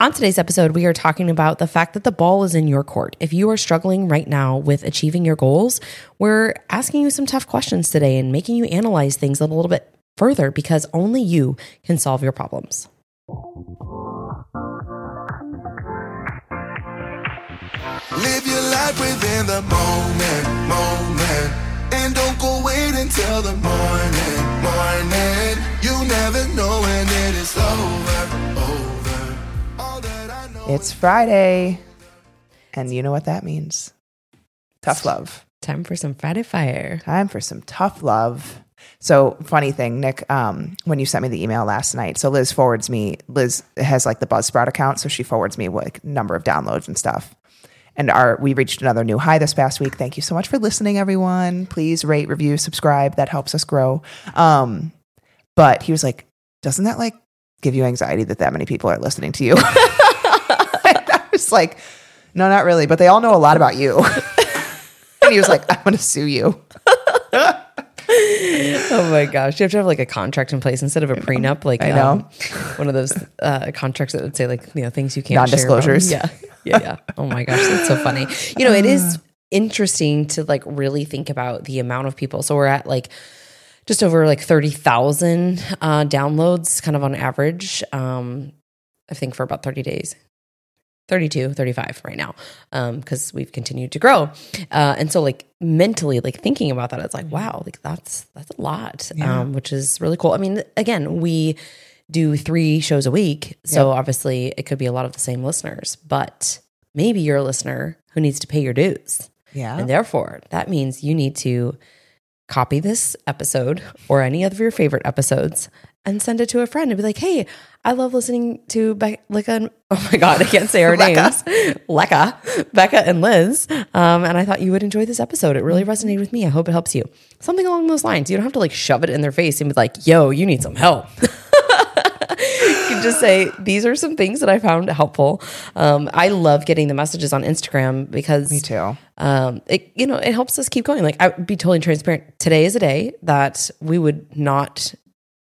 On today's episode, we are talking about the fact that the ball is in your court. If you are struggling right now with achieving your goals, we're asking you some tough questions today and making you analyze things a little bit further because only you can solve your problems. Live your life within the moment, moment. And don't go wait until the morning, morning. You never know when it is over, over. It's Friday. And you know what that means tough love. Time for some Friday fire. Time for some tough love. So, funny thing, Nick, um, when you sent me the email last night, so Liz forwards me, Liz has like the Buzzsprout account, so she forwards me like number of downloads and stuff. And our we reached another new high this past week. Thank you so much for listening, everyone. Please rate, review, subscribe. That helps us grow. Um, but he was like, doesn't that like give you anxiety that that many people are listening to you? Was like, no, not really, but they all know a lot about you. and he was like, I'm going to sue you. Oh my gosh. You have to have like a contract in place instead of a prenup. Like, I know. um, one of those uh, contracts that would say, like, you know, things you can't share. Non-disclosures. Yeah. Yeah. Yeah. Oh my gosh. That's so funny. You know, it is interesting to like really think about the amount of people. So we're at like, just over like 30,000 uh, downloads kind of on average. Um, I think for about 30 days. 32 35 right now Um, because we've continued to grow. Uh, and so like mentally like thinking about that it's like wow like that's that's a lot um, which is really cool. I mean again we do three shows a week so obviously it could be a lot of the same listeners but maybe you're a listener who needs to pay your dues. Yeah. and therefore that means you need to copy this episode or any of your favorite episodes and send it to a friend and be like, hey, I love listening to Be- Becca. And- oh my God, I can't say our names. Lecca, Becca, and Liz. Um, and I thought you would enjoy this episode. It really resonated with me. I hope it helps you. Something along those lines. You don't have to like shove it in their face and be like, yo, you need some help. you can just say these are some things that I found helpful. Um, I love getting the messages on Instagram because Me too. um, it you know it helps us keep going. Like I would be totally transparent. Today is a day that we would not,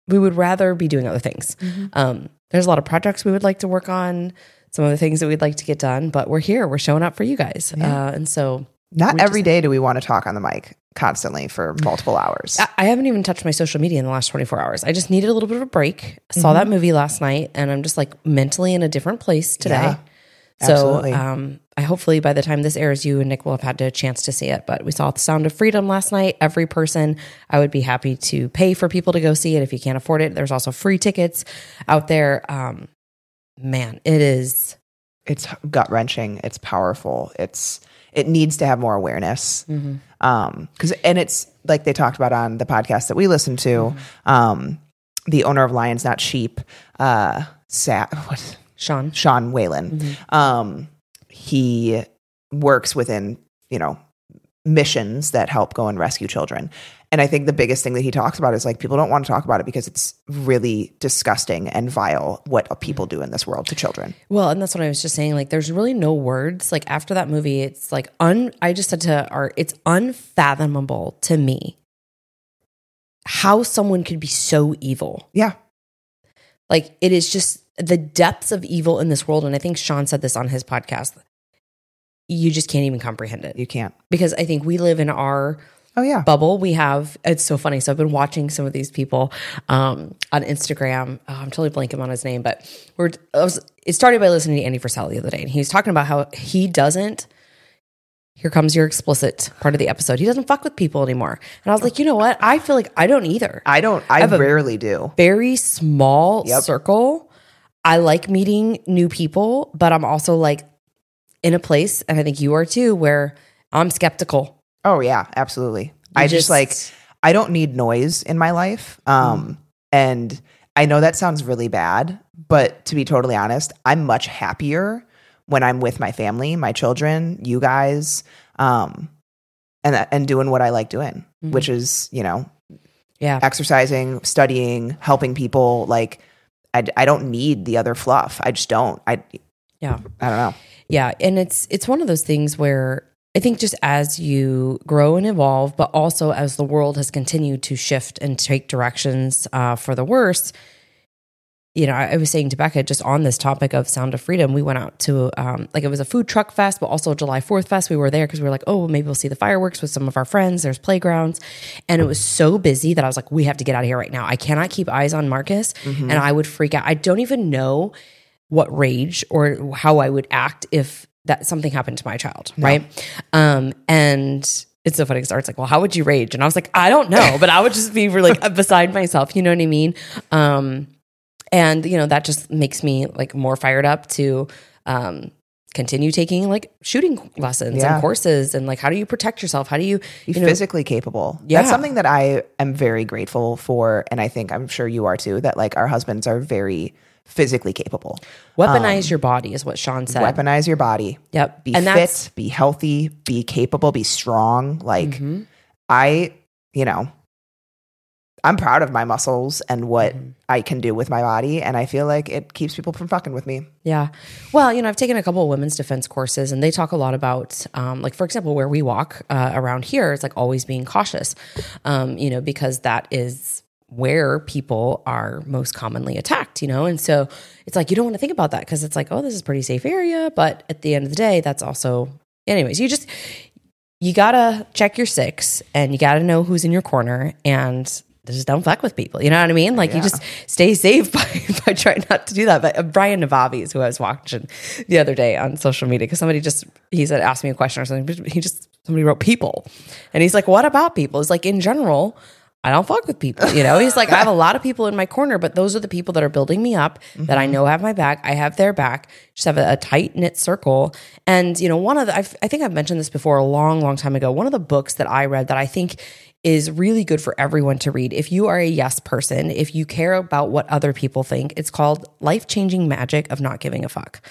we would rather be doing other things. Um, there's a lot of projects we would like to work on, some of the things that we'd like to get done, but we're here. We're showing up for you guys, uh, and so Not we every day do we want to talk on the mic constantly for multiple hours. I- I haven't even touched my social media in the last 24 hours. I just needed a little bit of a break. I saw that movie last night and I'm just like mentally in a different place today. Yeah, so um, I hopefully by the time this airs, you and Nick will have had a chance to see it. But we saw The Sound of Freedom last night. Every person, I would be happy to pay for people to go see it if you can't afford it. There's also free tickets out there. Um, man, it is. It's gut wrenching. It's powerful. It's it needs to have more awareness. Mm-hmm. Um, because and it's like they talked about on the podcast that we listened to. Mm-hmm. Um, the owner of Lions Not Sheep, uh, Sa- what Sean. Sean Whalen. Mm-hmm. Um, he works within, you know, missions that help go and rescue children. And I think the biggest thing that he talks about is like people don't want to talk about it because it's really disgusting and vile what people do in this world to children. Well, and that's what I was just saying. Like, there's really no words. Like after that movie, it's like un. I just said to Art, it's unfathomable to me how someone could be so evil. Yeah. Like it is just the depths of evil in this world. And I think Sean said this on his podcast. You just can't even comprehend it You can't. because I think we live in our Oh yeah. bubble. We have it's so funny. So I've been watching some of these people um, on Instagram. Oh, I'm totally blanking on his name, but we're I was, it started by listening to Andy Frisella the other day, and he was talking about how he doesn't. Here comes your explicit part of the episode. He doesn't fuck with people anymore, and I was like, you know what? I feel like I don't either. I don't I, a- rarely do. Very small Yep. circle. I like meeting new people, but I'm also like in a place, and I think you are too, where I'm skeptical. Oh yeah, absolutely. I just, just- like I don't need noise in my life. Um and I know that sounds really bad, but to be totally honest, I'm much happier when I'm with my family, my children, you guys, um and and doing what I like doing, which is, you know, Yeah. exercising, studying, helping people like I, I don't need the other fluff. I just don't. I Yeah. I don't know. Yeah, and it's it's one of those things where I think just as you grow and evolve, but also as the world has continued to shift and take directions uh, for the worse, you know, I, I was saying to Becca just on this topic of Sound of Freedom, we went out to um, like it was a food truck fest, but also July 4th fest. We were there because we were like, oh, maybe we'll see the fireworks with some of our friends. There's playgrounds. And it was so busy that I was like, we have to get out of here right now. I cannot keep eyes on Marcus. And I would freak out. I don't even know what rage or how I would act if that something happened to my child, right? Um, and it's so funny because Art's like, well, how would you rage? And I was like, I don't know, but I would just be like beside myself. You know what I mean? Um, and you know that just makes me like more fired up to um, continue taking like shooting lessons Yeah. and courses and like how do you protect yourself? How do you, be you know, physically capable. Yeah. That's something that I am very grateful for. And I think I'm sure you are too, that like our husbands are very physically capable. weaponize your body is what Sean said. Weaponize your body. Yep. Be and fit, be healthy, be capable, be strong. Like Mm-hmm. I, you know, I'm proud of my muscles and what Mm-hmm. I can do with my body. And I feel like it keeps people from fucking with me. Yeah. Well, you know, I've taken a couple of women's defense courses and they talk a lot about, um, like, for example, where we walk uh, around here, it's like always being cautious, um, you know, because that is where people are most commonly attacked, you know? And so it's like, you don't want to think about that because it's like, oh, this is a pretty safe area. But at the end of the day, that's also, anyways, you just, you gotta check your six and you gotta know who's in your corner and just don't fuck with people. You know what I mean? Like you just stay safe by, by trying not to do that. But uh, Brian Navabi is who I was watching the other day on social media because somebody just he said asked me a question or something. but He just somebody wrote people, and he's like, "What about people?" He's like, in general. I don't fuck with people, you know. He's like, I have a lot of people in my corner, but those are the people that are building me up, that I know have my back. I have their back. Just have a, a tight knit circle. And you know, one of the I've, I think I've mentioned this before a long, long time ago. One of the books that I read that I think is really good for everyone to read. If you are a yes person, if you care about what other people think, it's called Life Changing Magic of Not Giving a Fuck.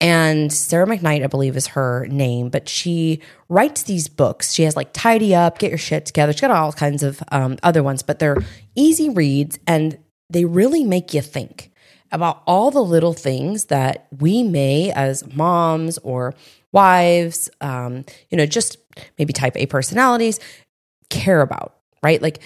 And Sarah McKnight, I believe, is her name, but she writes these books. She has like Tidy Up, Get Your Shit Together. She's got all kinds of um, other ones, but they're easy reads and they really make you think about all the little things that we may, as moms or wives, um, you know, just maybe type A personalities, care about, right? Like,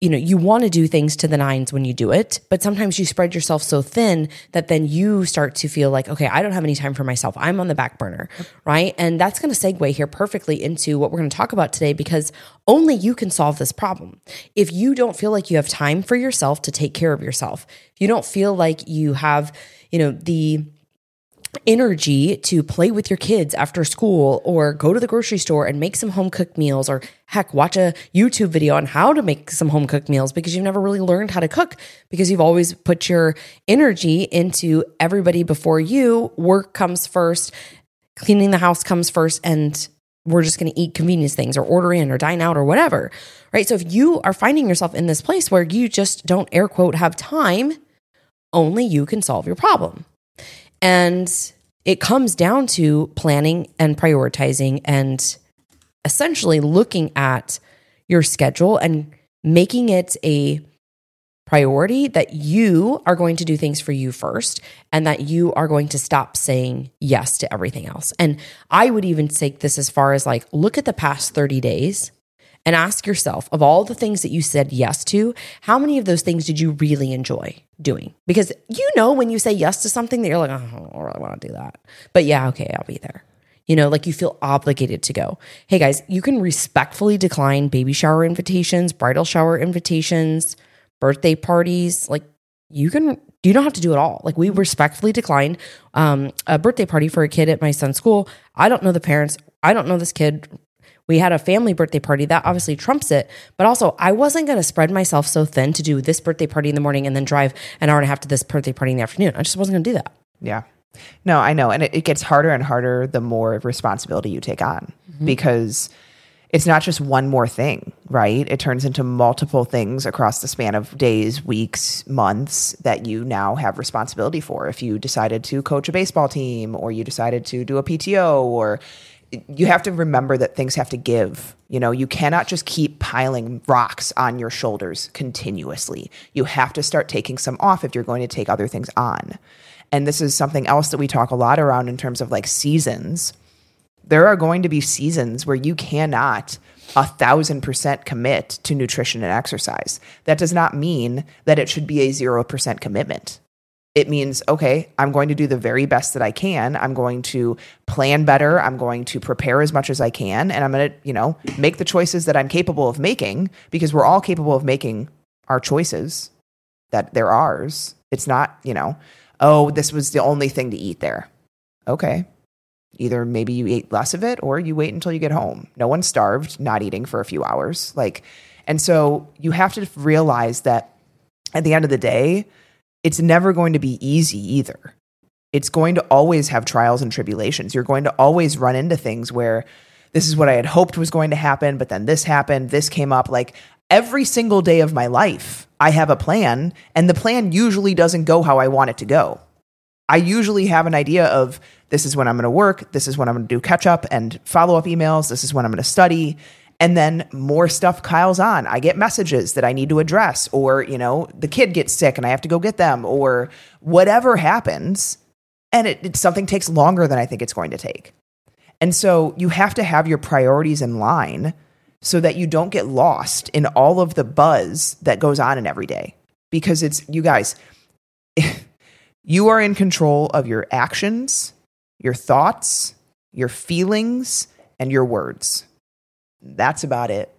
you know, you want to do things to the nines when you do it, but sometimes you spread yourself so thin that then you start to feel like, okay, I don't have any time for myself. I'm on the back burner, right? And that's going to segue here perfectly into what we're going to talk about today because only you can solve this problem. If you don't feel like you have time for yourself to take care of yourself, if you don't feel like you have, you know, the energy to play with your kids after school or go to the grocery store and make some home cooked meals or heck watch a YouTube video on how to make some home cooked meals because you've never really learned how to cook because you've always put your energy into everybody before you. Work comes first cleaning the house comes first and we're just going to eat convenience things or order in or dine out or whatever right? So if you are finding yourself in this place where you just don't air quote have time only you can solve your problem and it comes down to planning and prioritizing and essentially looking at your schedule and making it a priority that you are going to do things for you first and that you are going to stop saying yes to everything else. And I would even take this as far as like, look at the past 30 days and ask yourself of all the things that you said yes to, how many of those things did you really enjoy doing? Because you know when you say yes to something that you're like, oh, I don't really want to do that. But yeah, okay, I'll be there. You know, like you feel obligated to go. Hey guys, you can respectfully decline baby shower invitations, bridal shower invitations, birthday parties. Like you can you don't have to do it all. Like we respectfully declined um, a birthday party for a kid at my son's school. I don't know the parents. I don't know this kid. We had a family birthday party that obviously trumps it, but also I wasn't going to spread myself so thin to do this birthday party in the morning and then drive an hour and a half to this birthday party in the afternoon. I just wasn't going to do that. Yeah. No, I know. And it, it gets harder and harder the more responsibility you take on mm-hmm. because it's not just one more thing, right? It turns into multiple things across the span of days, weeks, months that you now have responsibility for. If you decided to coach a baseball team or you decided to do a PTO or you have to remember that things have to give. You know, you cannot just keep piling rocks on your shoulders continuously. You have to start taking some off if you're going to take other things on. And this is something else that we talk a lot around in terms of like seasons. There are going to be seasons where you cannot a thousand percent commit to nutrition and exercise. That does not mean that it should be a zero percent commitment. It means, okay, I'm going to do the very best that I can. I'm going to plan better. I'm going to prepare as much as I can. And I'm going to, you know, make the choices that I'm capable of making because we're all capable of making our choices that they're ours. It's not, you know, oh, this was the only thing to eat there. Okay. Either maybe you ate less of it or you wait until you get home. No one's starved, not eating for a few hours. Like, and so you have to realize that at the end of the day, it's never going to be easy either. It's going to always have trials and tribulations. You're going to always run into things where this is what I had hoped was going to happen, but then this happened, this came up. Like every single day of my life, I have a plan, and the plan usually doesn't go how I want it to go. I usually have an idea of this is when I'm going to work, this is when I'm going to do catch up and follow up emails, this is when I'm going to study. And then more stuff piles on. I get messages that I need to address, or, you know, the kid gets sick and I have to go get them, or whatever happens. And it, it something takes longer than I think it's going to take. And so you have to have your priorities in line so that you don't get lost in all of the buzz that goes on in every day. Because it's, you guys, you are in control of your actions, your thoughts, your feelings, and your words. That's about it.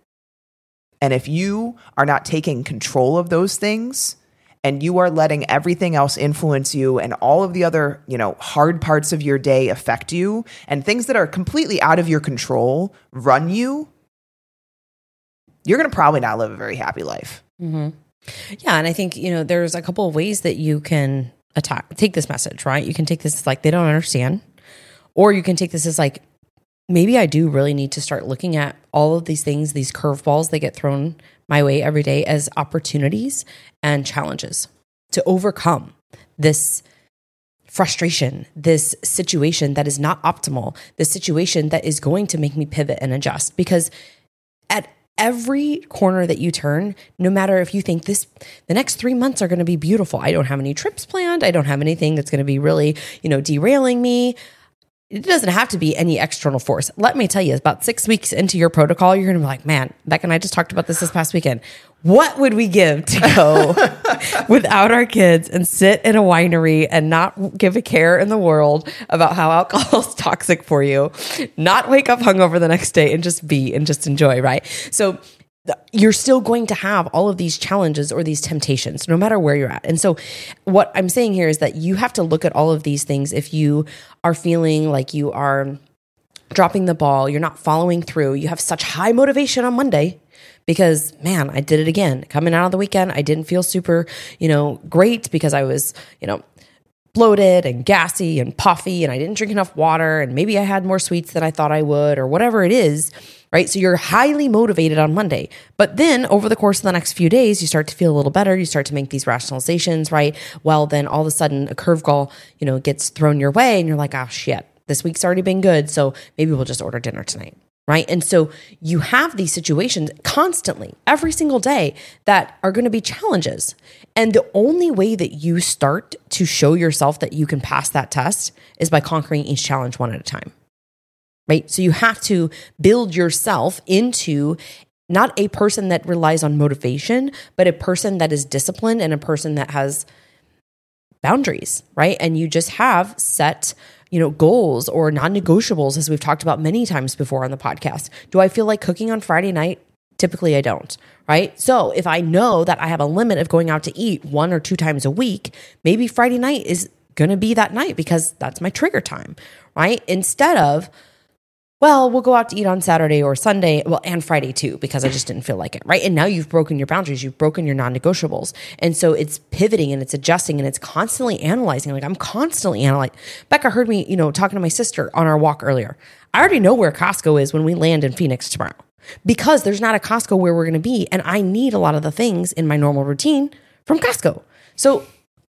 And if you are not taking control of those things and you are letting everything else influence you and all of the other, you know, hard parts of your day affect you and things that are completely out of your control run you, you're going to probably not live a very happy life. Mm-hmm. Yeah, and I think you know there's a couple of ways that you can attack take this message, right? You can take this as like they don't understand, or you can take this as like maybe I do really need to start looking at all of these things, these curveballs that get thrown my way every day as opportunities and challenges to overcome this frustration, this situation that is not optimal, this situation that is going to make me pivot and adjust because at every corner that you turn, no matter if you think this, the next three months are going to be beautiful. I don't have any trips planned. I don't have anything that's going to be really, you know, derailing me. It doesn't have to be any external force. Let me tell you, about six weeks into your protocol, you're going to be like, man, Beck and I just talked about this this past weekend. What would we give to go without our kids and sit in a winery and not give a care in the world about how alcohol is toxic for you, not wake up hungover the next day and just be and just enjoy, right? So you're still going to have all of these challenges or these temptations no matter where you're at. And so what I'm saying here is that you have to look at all of these things if you are feeling like you are dropping the ball, you're not following through, you have such high motivation on Monday because man, I did it again. Coming out of the weekend, I didn't feel super, you know, great because I was, you know, bloated and gassy and puffy and I didn't drink enough water and maybe I had more sweets than I thought I would or whatever it is, right? So you're highly motivated on Monday. But then over the course of the next few days, you start to feel a little better, you start to make these rationalizations, right? Well, then all of a sudden a curveball, you know, gets thrown your way and you're like, "Oh shit, this week's already been good, so maybe we'll just order dinner tonight." Right. And so you have these situations constantly, every single day, that are going to be challenges. And the only way that you start to show yourself that you can pass that test is by conquering each challenge one at a time. Right. So you have to build yourself into not a person that relies on motivation, but a person that is disciplined and a person that has boundaries, right? And you just have set, you know, goals or non-negotiables as we've talked about many times before on the podcast. Do I feel like cooking on Friday night? Typically I don't, right? So, if I know that I have a limit of going out to eat one or two times a week, maybe Friday night is going to be that night because that's my trigger time, right? Instead of well, we'll go out to eat on Saturday or Sunday, well, and Friday too, because I just didn't feel like it, right? And now you've broken your boundaries, you've broken your non negotiables. And so it's pivoting and it's adjusting and it's constantly analyzing. Like I'm constantly analyzing. Becca heard me, you know, talking to my sister on our walk earlier. I already know where Costco is when we land in Phoenix tomorrow because there's not a Costco where we're going to be. And I need a lot of the things in my normal routine from Costco. So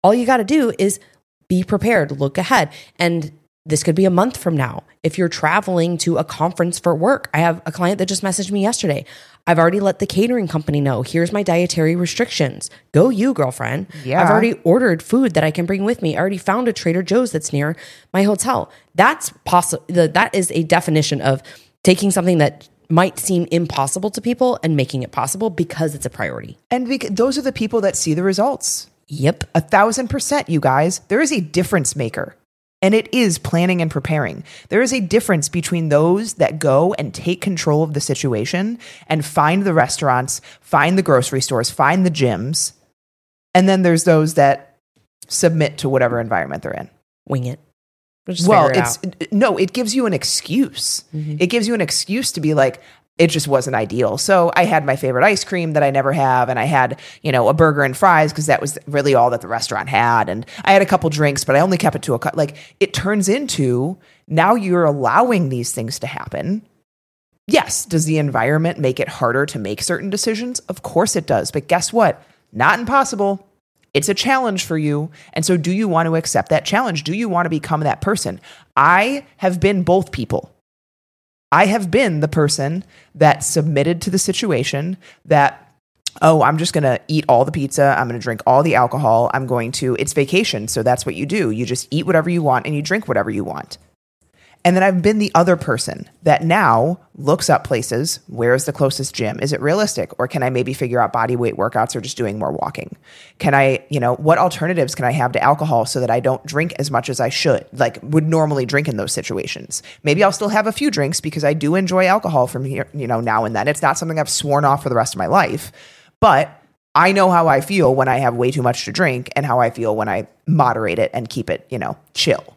all you got to do is be prepared, look ahead. And this could be a month from now. If you're traveling to a conference for work, I have a client that just messaged me yesterday. I've already let the catering company know. Here's my dietary restrictions. Go you, girlfriend. Yeah. I've already ordered food that I can bring with me. I already found a Trader Joe's that's near my hotel. That's possible. That is a definition of taking something that might seem impossible to people and making it possible because it's a priority. And bec- those are the people that see the results. Yep. A thousand percent, you guys. There is a difference maker. And it is planning and preparing. There is a difference between those that go and take control of the situation and find the restaurants, find the grocery stores, find the gyms. And then there's those that submit to whatever environment they're in. Wing it. We'll it it's out. no, it gives you an excuse. Mm-hmm. It gives you an excuse to be like, it just wasn't ideal. So I had my favorite ice cream that I never have, and I had, you know, a burger and fries because that was really all that the restaurant had. And I had a couple drinks, but I only kept it to a cut. Like it turns into now you're allowing these things to happen. Yes, does the environment make it harder to make certain decisions? Of course it does. But guess what? Not impossible. It's a challenge for you. And so, do you want to accept that challenge? Do you want to become that person? I have been both people. I have been the person that submitted to the situation that, oh, I'm just going to eat all the pizza. I'm going to drink all the alcohol. I'm going to, it's vacation. So that's what you do. You just eat whatever you want and you drink whatever you want. And then I've been the other person that now looks up places. Where's the closest gym? Is it realistic? Or can I maybe figure out body weight workouts or just doing more walking? Can I, you know, what alternatives can I have to alcohol so that I don't drink as much as I should, like would normally drink in those situations? Maybe I'll still have a few drinks because I do enjoy alcohol from here, you know, now and then. It's not something I've sworn off for the rest of my life, but I know how I feel when I have way too much to drink and how I feel when I moderate it and keep it, you know, chill.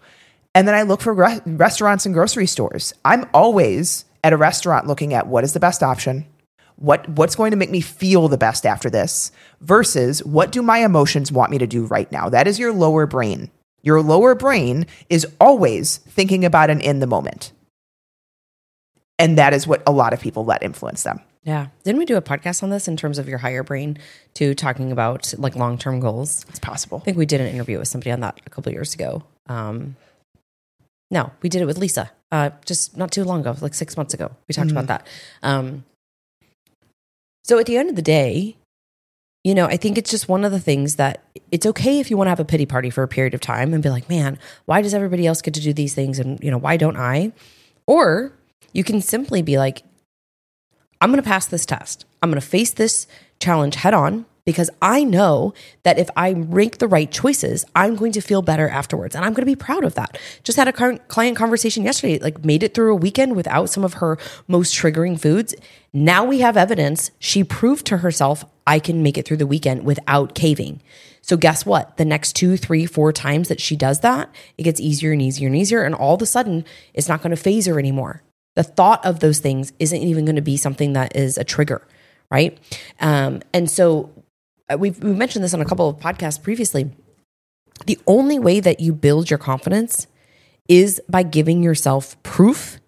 And then I look for re- restaurants and grocery stores. I'm always at a restaurant looking at what is the best option, what what's going to make me feel the best after this versus what do my emotions want me to do right now. That is your lower brain. Your lower brain is always thinking about an in the moment. And that is what a lot of people let influence them. Yeah. Didn't we do a podcast on this in terms of your higher brain to talking about like long term goals? It's possible. I think we did an interview with somebody on that a couple years ago. Um, no, we did it with Lisa, uh, just not too long ago, like six months ago. We talked about that. Um, so at the end of the day, you know, I think it's just one of the things that it's okay if you want to have a pity party for a period of time and be like, man, why does everybody else get to do these things? And, you know, why don't I? Or you can simply be like, I'm going to pass this test. I'm going to face this challenge head on because I know that if I make the right choices, I'm going to feel better afterwards. And I'm going to be proud of that. Just had a client conversation yesterday, like made it through a weekend without some of her most triggering foods. Now we have evidence. She proved to herself, I can make it through the weekend without caving. So guess what? The next two, three, four times that she does that, it gets easier and easier and easier. And all of a sudden, it's not going to phase her anymore. The thought of those things isn't even going to be something that is a trigger, right? Um, and so Uh, we've, we've mentioned this on a couple of podcasts previously. The only way that you build your confidence is by giving yourself proof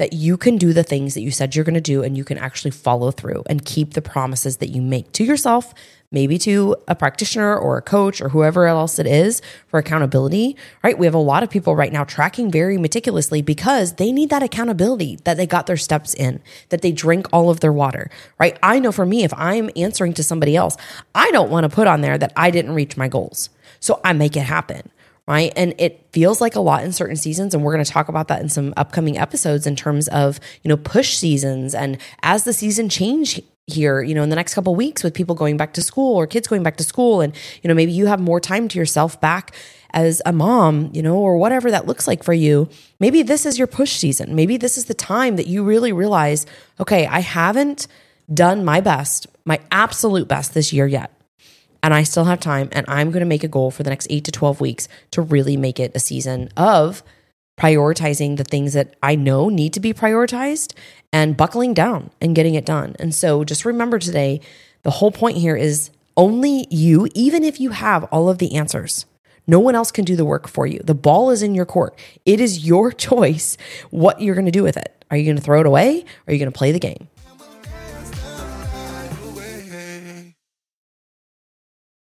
that you can do the things that you said you're going to do and you can actually follow through and keep the promises that you make to yourself, maybe to a practitioner or a coach or whoever else it is for accountability, right? We have a lot of people right now tracking very meticulously because they need that accountability that they got their steps in, that they drink all of their water, right? I know for me, if I'm answering to somebody else, I don't want to put on there that I didn't reach my goals. So I make it happen right? And it feels like a lot in certain seasons. And we're going to talk about that in some upcoming episodes in terms of, you know, push seasons. And as the season change here, you know, in the next couple weeks with people going back to school or kids going back to school, and, you know, maybe you have more time to yourself back as a mom, you know, or whatever that looks like for you. Maybe this is your push season. Maybe this is the time that you really realize, okay, I haven't done my best, my absolute best this year yet and I still have time and I'm going to make a goal for the next 8 to 12 weeks to really make it a season of prioritizing the things that I know need to be prioritized and buckling down and getting it done. And so just remember today the whole point here is only you even if you have all of the answers no one else can do the work for you. The ball is in your court. It is your choice what you're going to do with it. Are you going to throw it away? Or are you going to play the game?